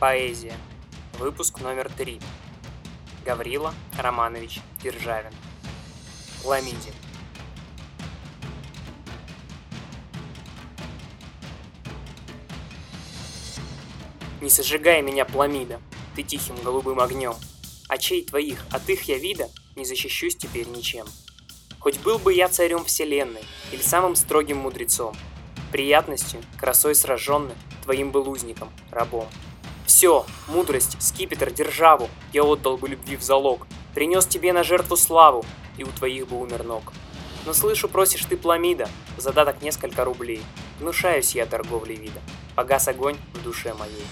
Поэзия. Выпуск номер 3. Гаврила Романович Державин. Ламиди. Не сожигай меня, пламида, ты тихим голубым огнем. Очей твоих, от их я вида, не защищусь теперь ничем. Хоть был бы я царем вселенной или самым строгим мудрецом, приятностью, красой сраженный, твоим был узником, рабом. Все, мудрость, скипетр, державу я отдал бы любви в залог, принес тебе на жертву славу, и у твоих бы умер ног. Но слышу, просишь ты пламида, задаток несколько рублей. Гнушаюсь я торговли вида, погас огонь в душе моей.